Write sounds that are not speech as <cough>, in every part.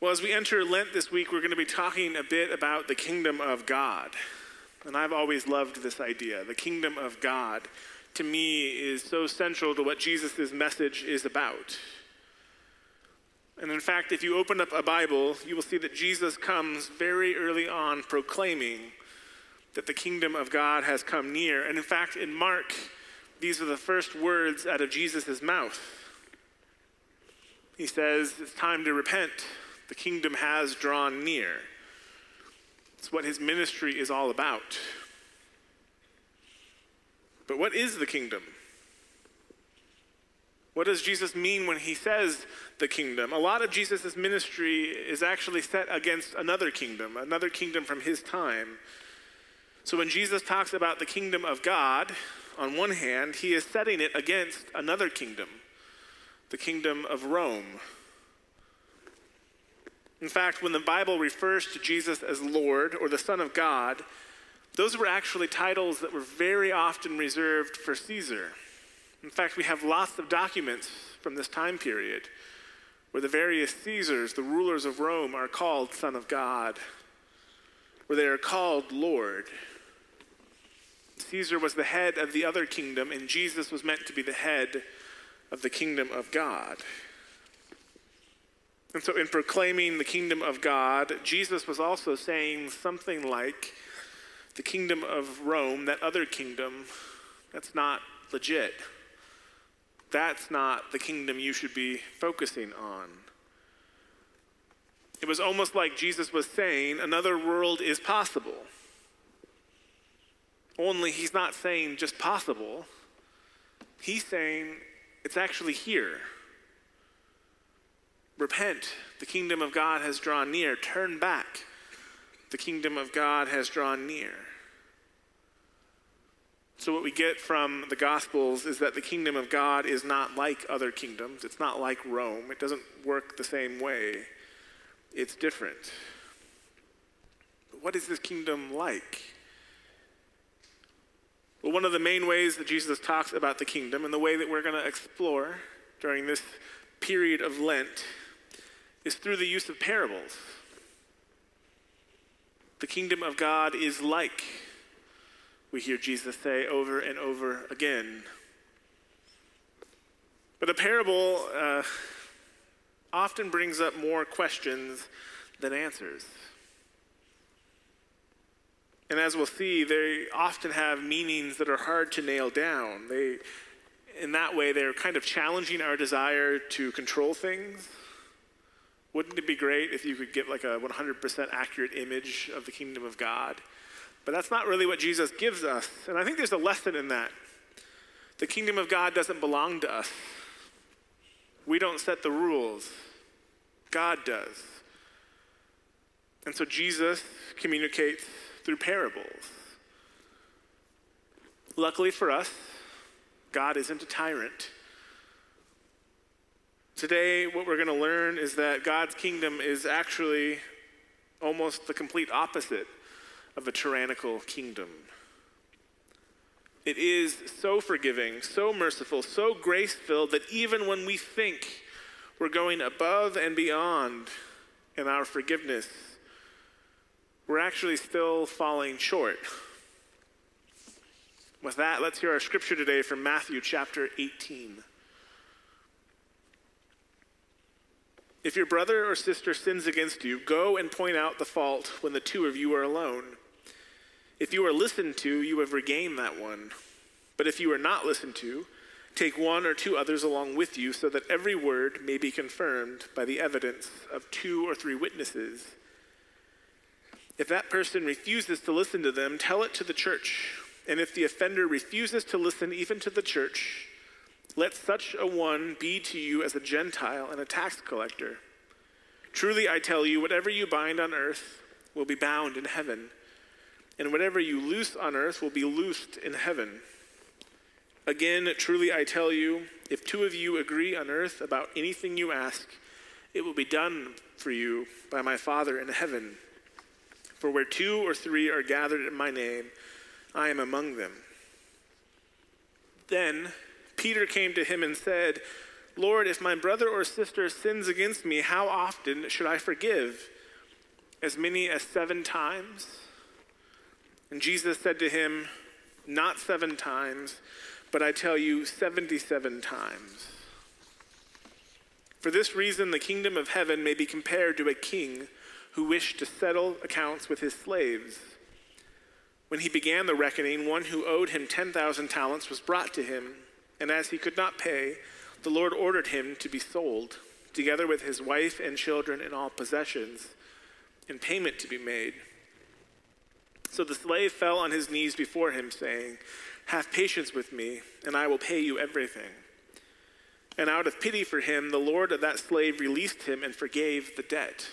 Well, as we enter Lent this week, we're going to be talking a bit about the kingdom of God. And I've always loved this idea. The kingdom of God, to me, is so central to what Jesus' message is about. And in fact, if you open up a Bible, you will see that Jesus comes very early on proclaiming that the kingdom of God has come near. And in fact, in Mark, these are the first words out of Jesus' mouth. He says, It's time to repent. The kingdom has drawn near. It's what his ministry is all about. But what is the kingdom? What does Jesus mean when he says the kingdom? A lot of Jesus' ministry is actually set against another kingdom, another kingdom from his time. So when Jesus talks about the kingdom of God, on one hand, he is setting it against another kingdom, the kingdom of Rome. In fact, when the Bible refers to Jesus as Lord or the Son of God, those were actually titles that were very often reserved for Caesar. In fact, we have lots of documents from this time period where the various Caesars, the rulers of Rome, are called Son of God, where they are called Lord. Caesar was the head of the other kingdom, and Jesus was meant to be the head of the kingdom of God. And so, in proclaiming the kingdom of God, Jesus was also saying something like, the kingdom of Rome, that other kingdom, that's not legit. That's not the kingdom you should be focusing on. It was almost like Jesus was saying another world is possible. Only he's not saying just possible, he's saying it's actually here. Repent, the kingdom of God has drawn near. Turn back, the kingdom of God has drawn near. So, what we get from the Gospels is that the kingdom of God is not like other kingdoms. It's not like Rome. It doesn't work the same way. It's different. But what is this kingdom like? Well, one of the main ways that Jesus talks about the kingdom and the way that we're going to explore during this period of Lent is through the use of parables. The kingdom of God is like, we hear Jesus say over and over again. But a parable uh, often brings up more questions than answers. And as we'll see, they often have meanings that are hard to nail down. They, in that way, they're kind of challenging our desire to control things. Wouldn't it be great if you could get like a 100% accurate image of the kingdom of God? But that's not really what Jesus gives us. And I think there's a lesson in that. The kingdom of God doesn't belong to us. We don't set the rules, God does. And so Jesus communicates through parables. Luckily for us, God isn't a tyrant. Today, what we're going to learn is that God's kingdom is actually almost the complete opposite of a tyrannical kingdom. It is so forgiving, so merciful, so grace filled that even when we think we're going above and beyond in our forgiveness, we're actually still falling short. With that, let's hear our scripture today from Matthew chapter 18. If your brother or sister sins against you, go and point out the fault when the two of you are alone. If you are listened to, you have regained that one. But if you are not listened to, take one or two others along with you, so that every word may be confirmed by the evidence of two or three witnesses. If that person refuses to listen to them, tell it to the church. And if the offender refuses to listen even to the church, let such a one be to you as a Gentile and a tax collector. Truly I tell you, whatever you bind on earth will be bound in heaven, and whatever you loose on earth will be loosed in heaven. Again, truly I tell you, if two of you agree on earth about anything you ask, it will be done for you by my Father in heaven. For where two or three are gathered in my name, I am among them. Then Peter came to him and said, Lord, if my brother or sister sins against me, how often should I forgive? As many as seven times? And Jesus said to him, Not seven times, but I tell you, 77 times. For this reason, the kingdom of heaven may be compared to a king who wished to settle accounts with his slaves. When he began the reckoning, one who owed him 10,000 talents was brought to him, and as he could not pay, the Lord ordered him to be sold, together with his wife and children and all possessions, and payment to be made. So the slave fell on his knees before him, saying, Have patience with me, and I will pay you everything. And out of pity for him, the Lord of that slave released him and forgave the debt.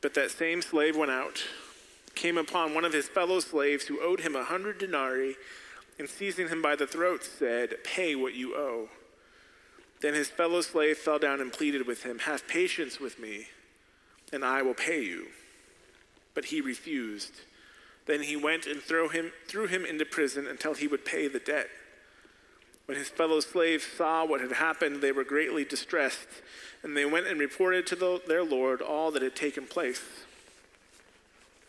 But that same slave went out, came upon one of his fellow slaves who owed him a hundred denarii, and seizing him by the throat, said, Pay what you owe. Then his fellow slave fell down and pleaded with him, Have patience with me, and I will pay you. But he refused. Then he went and threw him, threw him into prison until he would pay the debt. When his fellow slaves saw what had happened, they were greatly distressed, and they went and reported to the, their Lord all that had taken place.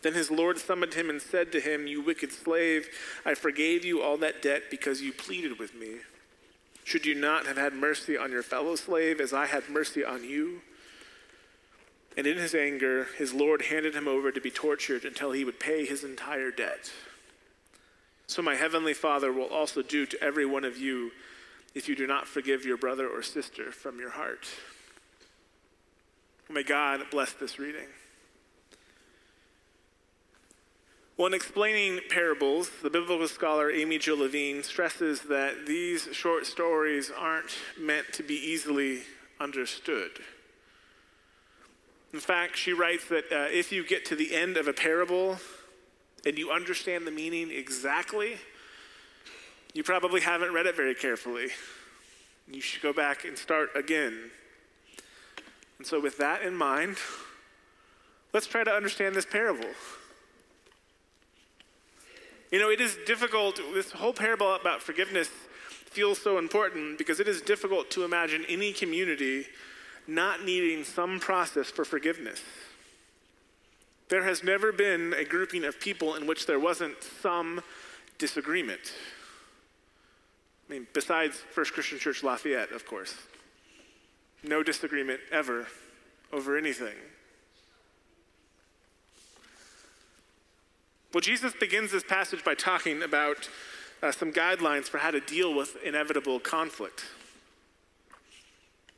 Then his Lord summoned him and said to him, You wicked slave, I forgave you all that debt because you pleaded with me. Should you not have had mercy on your fellow slave as I had mercy on you? And in his anger, his Lord handed him over to be tortured until he would pay his entire debt. So my heavenly Father will also do to every one of you if you do not forgive your brother or sister from your heart. May God bless this reading. When explaining parables, the biblical scholar Amy Jill Levine stresses that these short stories aren't meant to be easily understood. In fact, she writes that uh, if you get to the end of a parable and you understand the meaning exactly, you probably haven't read it very carefully. You should go back and start again. And so, with that in mind, let's try to understand this parable. You know, it is difficult, this whole parable about forgiveness feels so important because it is difficult to imagine any community not needing some process for forgiveness. There has never been a grouping of people in which there wasn't some disagreement. I mean, besides First Christian Church Lafayette, of course. No disagreement ever over anything. Well, Jesus begins this passage by talking about uh, some guidelines for how to deal with inevitable conflict.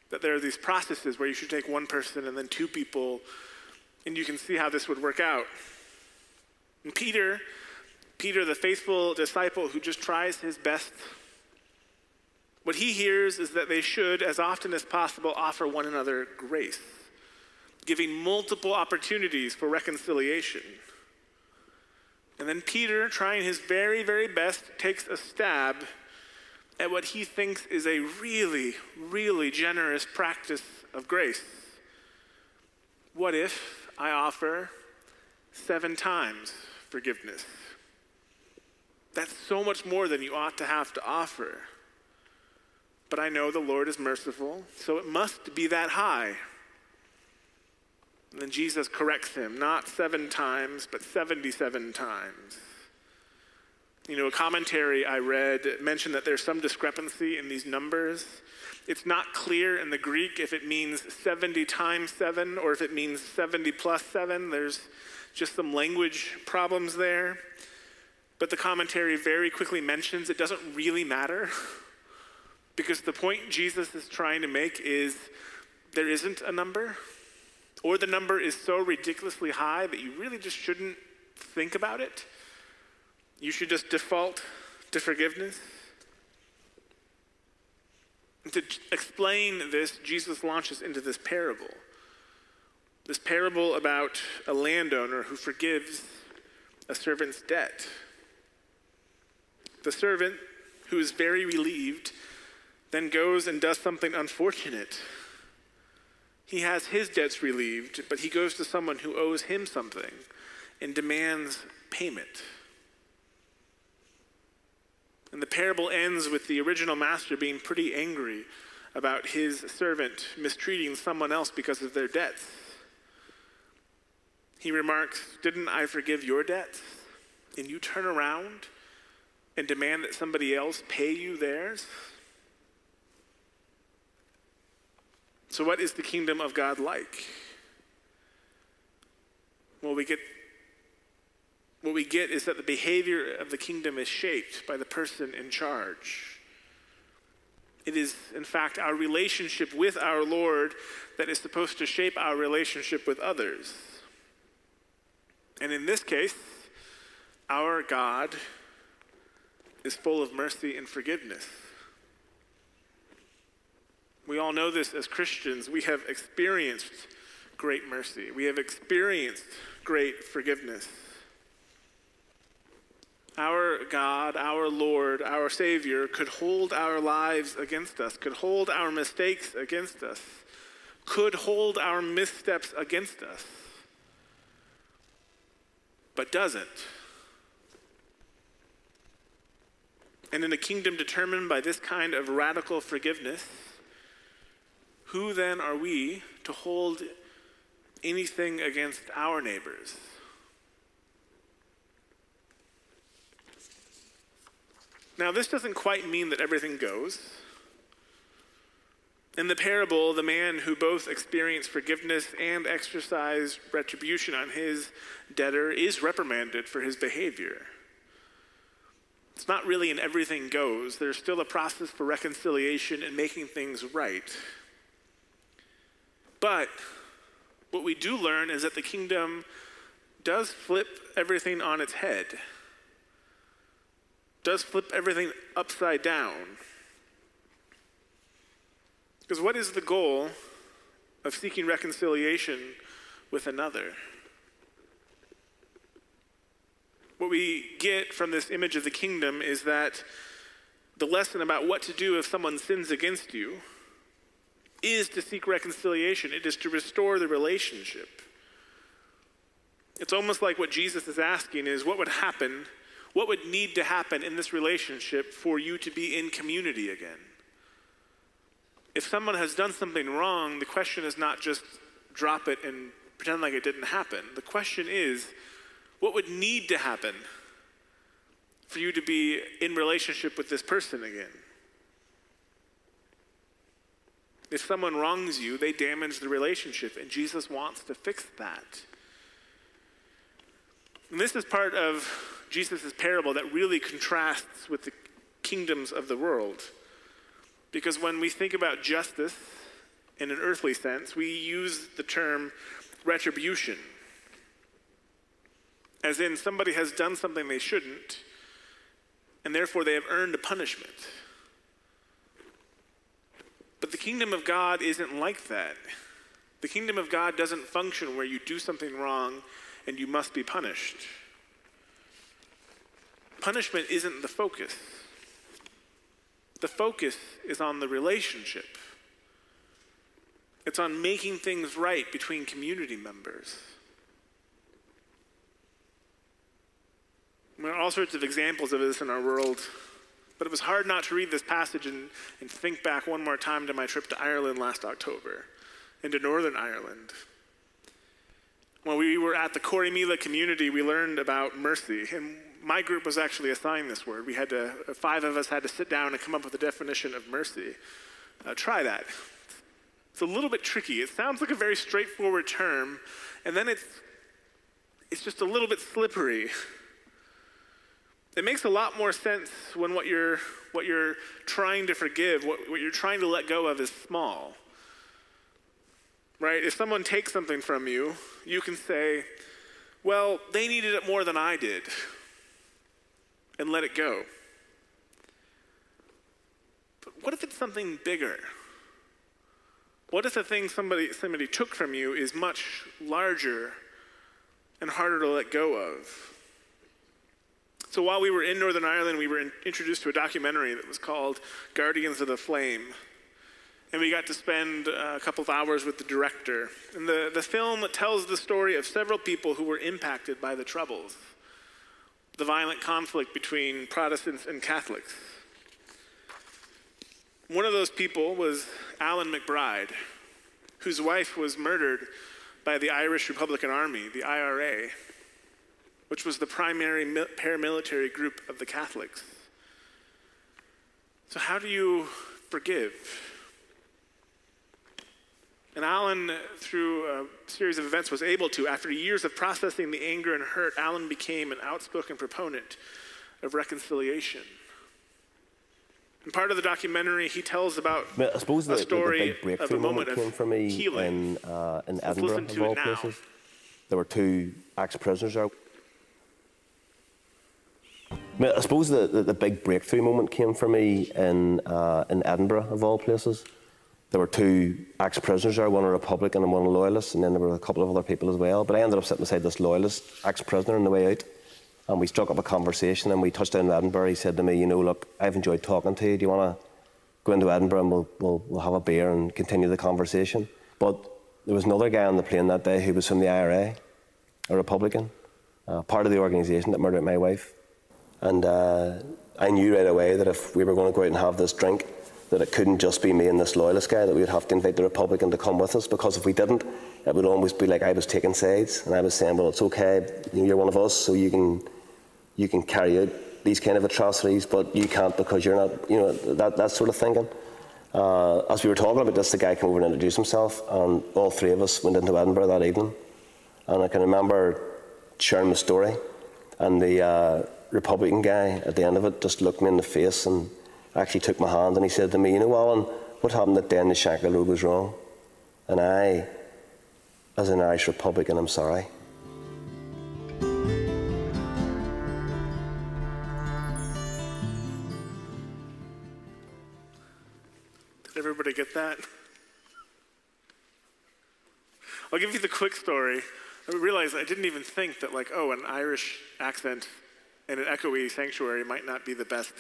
That there are these processes where you should take one person and then two people, and you can see how this would work out. And Peter, Peter, the faithful disciple who just tries his best, what he hears is that they should, as often as possible, offer one another grace, giving multiple opportunities for reconciliation. And then Peter, trying his very, very best, takes a stab at what he thinks is a really, really generous practice of grace. What if I offer seven times forgiveness? That's so much more than you ought to have to offer. But I know the Lord is merciful, so it must be that high. And then Jesus corrects him, not seven times, but 77 times. You know, a commentary I read mentioned that there's some discrepancy in these numbers. It's not clear in the Greek if it means 70 times 7 or if it means 70 plus 7. There's just some language problems there. But the commentary very quickly mentions it doesn't really matter <laughs> because the point Jesus is trying to make is there isn't a number or the number is so ridiculously high that you really just shouldn't think about it. You should just default to forgiveness. To explain this, Jesus launches into this parable. This parable about a landowner who forgives a servant's debt. The servant, who is very relieved, then goes and does something unfortunate he has his debts relieved, but he goes to someone who owes him something and demands payment. And the parable ends with the original master being pretty angry about his servant mistreating someone else because of their debts. He remarks, Didn't I forgive your debts? And you turn around and demand that somebody else pay you theirs? So, what is the kingdom of God like? Well, we get what we get is that the behavior of the kingdom is shaped by the person in charge. It is, in fact, our relationship with our Lord that is supposed to shape our relationship with others. And in this case, our God is full of mercy and forgiveness. We all know this as Christians. We have experienced great mercy, we have experienced great forgiveness. Our God, our Lord, our Savior could hold our lives against us, could hold our mistakes against us, could hold our missteps against us, but doesn't. And in a kingdom determined by this kind of radical forgiveness, who then are we to hold anything against our neighbors? Now, this doesn't quite mean that everything goes. In the parable, the man who both experienced forgiveness and exercised retribution on his debtor is reprimanded for his behavior. It's not really an everything goes. There's still a process for reconciliation and making things right. But what we do learn is that the kingdom does flip everything on its head, does flip everything upside down. Because what is the goal of seeking reconciliation with another? What we get from this image of the kingdom is that the lesson about what to do if someone sins against you is to seek reconciliation, it is to restore the relationship. It's almost like what Jesus is asking is what would happen, what would need to happen in this relationship for you to be in community again? If someone has done something wrong, the question is not just drop it and pretend like it didn't happen. The question is, what would need to happen for you to be in relationship with this person again? If someone wrongs you, they damage the relationship, and Jesus wants to fix that. And this is part of Jesus' parable that really contrasts with the kingdoms of the world. Because when we think about justice in an earthly sense, we use the term retribution. As in, somebody has done something they shouldn't, and therefore they have earned a punishment. But the kingdom of God isn't like that. The kingdom of God doesn't function where you do something wrong and you must be punished. Punishment isn't the focus. The focus is on the relationship. It's on making things right between community members. There are all sorts of examples of this in our world but it was hard not to read this passage and, and think back one more time to my trip to Ireland last October and to Northern Ireland. When we were at the Corrymeela community, we learned about mercy. And my group was actually assigned this word. We had to, five of us had to sit down and come up with a definition of mercy. Uh, try that. It's a little bit tricky. It sounds like a very straightforward term, and then it's, it's just a little bit slippery. It makes a lot more sense when what you're, what you're trying to forgive, what, what you're trying to let go of is small. Right? If someone takes something from you, you can say, well, they needed it more than I did, and let it go. But what if it's something bigger? What if the thing somebody, somebody took from you is much larger and harder to let go of? So while we were in Northern Ireland, we were in, introduced to a documentary that was called Guardians of the Flame. And we got to spend a couple of hours with the director. And the, the film tells the story of several people who were impacted by the Troubles, the violent conflict between Protestants and Catholics. One of those people was Alan McBride, whose wife was murdered by the Irish Republican Army, the IRA, which was the primary paramilitary group of the Catholics. So, how do you forgive? And Alan, through a series of events, was able to, after years of processing the anger and hurt, Alan became an outspoken proponent of reconciliation. And part of the documentary, he tells about I suppose a the, story the, the big breakthrough of a moment, moment came for me healing. in, uh, in Edinburgh, listen of to it all places. There were two ex-prisoners there. I mean, I suppose the, the, the big breakthrough moment came for me in, uh, in Edinburgh, of all places. There were two ex-prisoners there, one a Republican and one a Loyalist, and then there were a couple of other people as well. But I ended up sitting beside this Loyalist ex-prisoner on the way out, and we struck up a conversation, and we touched down in Edinburgh. He said to me, you know, look, I've enjoyed talking to you. Do you want to go into Edinburgh and we'll, we'll, we'll have a beer and continue the conversation? But there was another guy on the plane that day who was from the IRA, a Republican, uh, part of the organisation that murdered my wife. And uh, I knew right away that if we were going to go out and have this drink, that it couldn't just be me and this loyalist guy, that we would have to invite the Republican to come with us, because if we didn't, it would always be like I was taking sides, and I was saying, well, it's okay, you're one of us, so you can, you can carry out these kind of atrocities, but you can't because you're not, you know, that, that sort of thinking. Uh, as we were talking about this, the guy came over and introduced himself, and all three of us went into Edinburgh that evening. And I can remember sharing the story, and the uh, Republican guy at the end of it just looked me in the face and actually took my hand and he said to me, You know, Alan, what happened that day in the Shankill Road was wrong. And I, as an Irish Republican, I'm sorry. Did everybody get that? I'll give you the quick story. I realized I didn't even think that, like, oh, an Irish accent in an echoey sanctuary might not be the best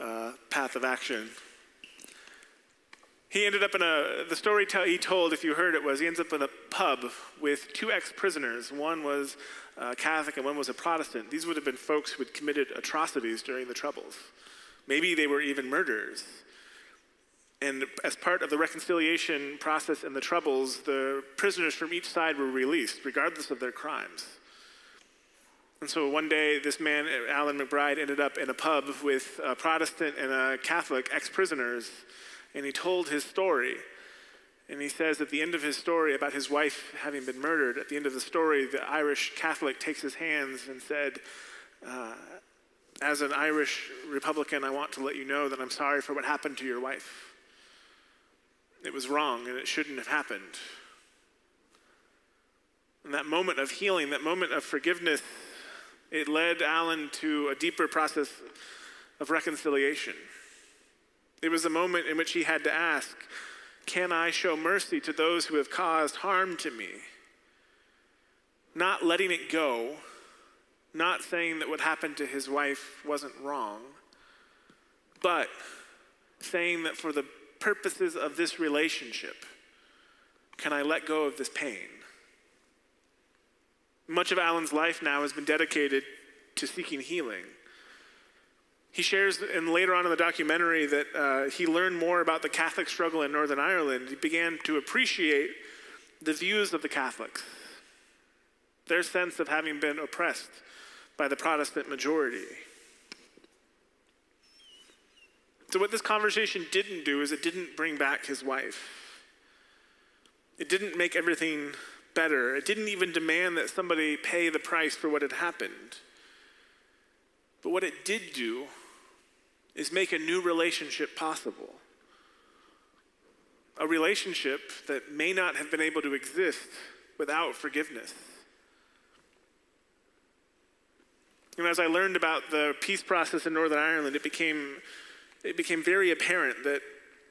uh, path of action. He ended up in a, the story he told, if you heard it, was he ends up in a pub with two ex prisoners. One was uh, Catholic and one was a Protestant. These would have been folks who had committed atrocities during the Troubles. Maybe they were even murderers. And as part of the reconciliation process in the Troubles, the prisoners from each side were released, regardless of their crimes. And so one day, this man, Alan McBride, ended up in a pub with a Protestant and a Catholic ex prisoners, and he told his story. And he says at the end of his story about his wife having been murdered, at the end of the story, the Irish Catholic takes his hands and said, uh, As an Irish Republican, I want to let you know that I'm sorry for what happened to your wife. It was wrong and it shouldn't have happened. And that moment of healing, that moment of forgiveness, it led Alan to a deeper process of reconciliation. It was a moment in which he had to ask, Can I show mercy to those who have caused harm to me? Not letting it go, not saying that what happened to his wife wasn't wrong, but saying that for the purposes of this relationship, can I let go of this pain? Much of Alan's life now has been dedicated to seeking healing. He shares, and later on in the documentary, that uh, he learned more about the Catholic struggle in Northern Ireland. He began to appreciate the views of the Catholics, their sense of having been oppressed by the Protestant majority. So, what this conversation didn't do is it didn't bring back his wife. It didn't make everything better. It didn't even demand that somebody pay the price for what had happened. But what it did do is make a new relationship possible. A relationship that may not have been able to exist without forgiveness. And as I learned about the peace process in Northern Ireland, it became, it became very apparent that,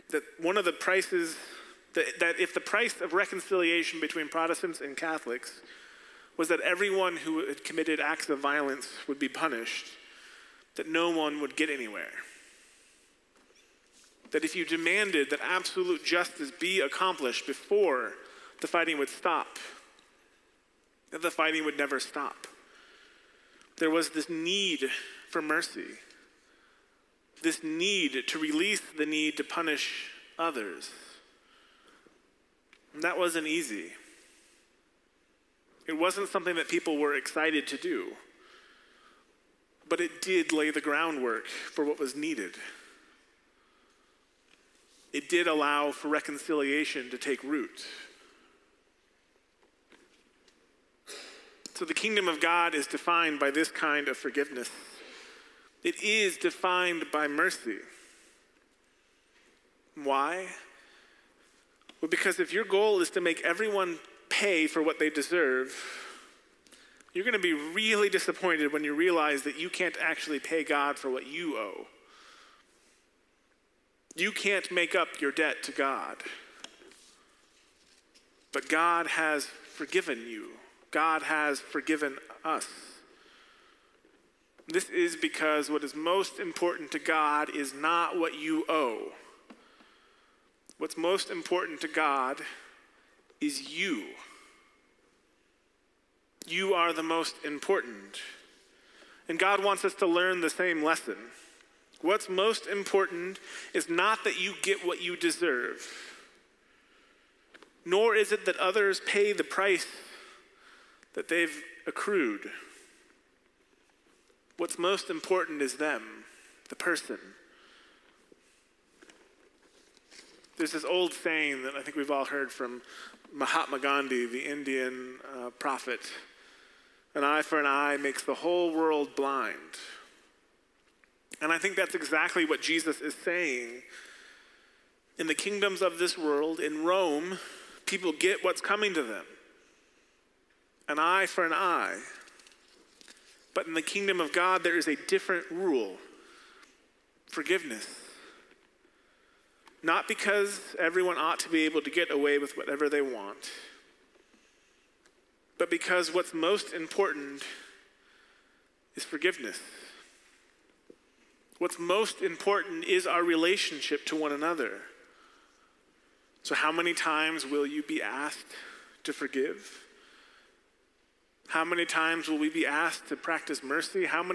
that one of the prices, that, that if the price of reconciliation between Protestants and Catholics was that everyone who had committed acts of violence would be punished, that no one would get anywhere. That if you demanded that absolute justice be accomplished before the fighting would stop, that the fighting would never stop. There was this need for mercy. this need to release the need to punish others. And that wasn't easy. It wasn't something that people were excited to do, but it did lay the groundwork for what was needed. It did allow for reconciliation to take root. So the kingdom of God is defined by this kind of forgiveness. It is defined by mercy. Why? Well, because if your goal is to make everyone pay for what they deserve, you're going to be really disappointed when you realize that you can't actually pay God for what you owe. You can't make up your debt to God. But God has forgiven you. God has forgiven us. This is because what is most important to God is not what you owe. What's most important to God is you. You are the most important. And God wants us to learn the same lesson. What's most important is not that you get what you deserve, nor is it that others pay the price that they've accrued. What's most important is them, the person. There's this old saying that I think we've all heard from Mahatma Gandhi, the Indian uh, prophet an eye for an eye makes the whole world blind. And I think that's exactly what Jesus is saying. In the kingdoms of this world, in Rome, people get what's coming to them an eye for an eye. But in the kingdom of God, there is a different rule forgiveness. Not because everyone ought to be able to get away with whatever they want, but because what's most important is forgiveness. What's most important is our relationship to one another. So, how many times will you be asked to forgive? How many times will we be asked to practice mercy? How many